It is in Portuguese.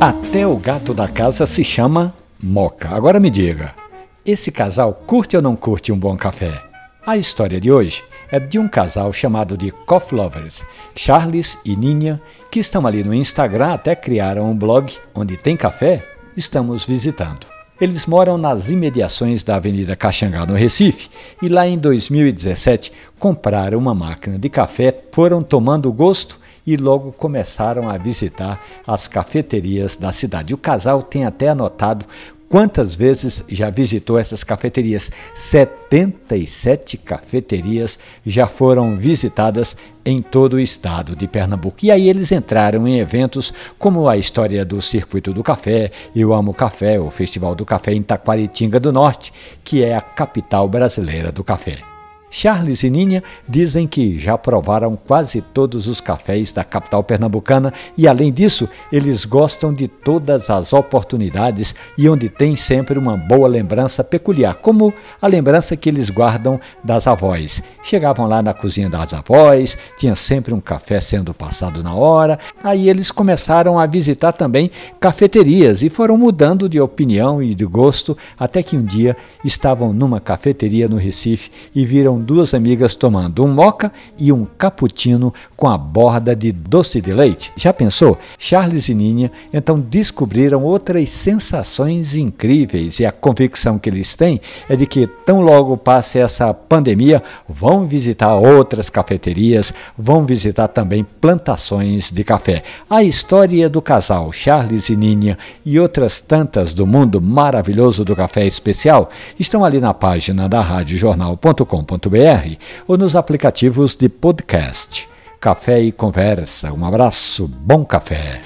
Até o gato da casa se chama Moca. Agora me diga, esse casal curte ou não curte um bom café? A história de hoje é de um casal chamado de Coffee Lovers, Charles e Ninha, que estão ali no Instagram, até criaram um blog onde tem café, estamos visitando. Eles moram nas imediações da Avenida Caxangá, no Recife, e lá em 2017 compraram uma máquina de café, foram tomando gosto e logo começaram a visitar as cafeterias da cidade. O casal tem até anotado quantas vezes já visitou essas cafeterias. 77 cafeterias já foram visitadas em todo o estado de Pernambuco. E aí eles entraram em eventos como a história do Circuito do Café, Eu Amo Café, o Festival do Café em Taquaritinga do Norte, que é a capital brasileira do café. Charles e Ninha dizem que já provaram quase todos os cafés da capital pernambucana e, além disso, eles gostam de todas as oportunidades e onde tem sempre uma boa lembrança peculiar, como a lembrança que eles guardam das avós. Chegavam lá na cozinha das avós, tinha sempre um café sendo passado na hora. Aí eles começaram a visitar também cafeterias e foram mudando de opinião e de gosto até que um dia estavam numa cafeteria no Recife e viram duas amigas tomando um moca e um cappuccino com a borda de doce de leite. Já pensou? Charles e Ninha então descobriram outras sensações incríveis e a convicção que eles têm é de que tão logo passe essa pandemia, vão visitar outras cafeterias, vão visitar também plantações de café. A história do casal Charles e Ninha e outras tantas do mundo maravilhoso do café especial estão ali na página da radiojornal.com.br ou nos aplicativos de podcast. Café e Conversa. Um abraço, bom café.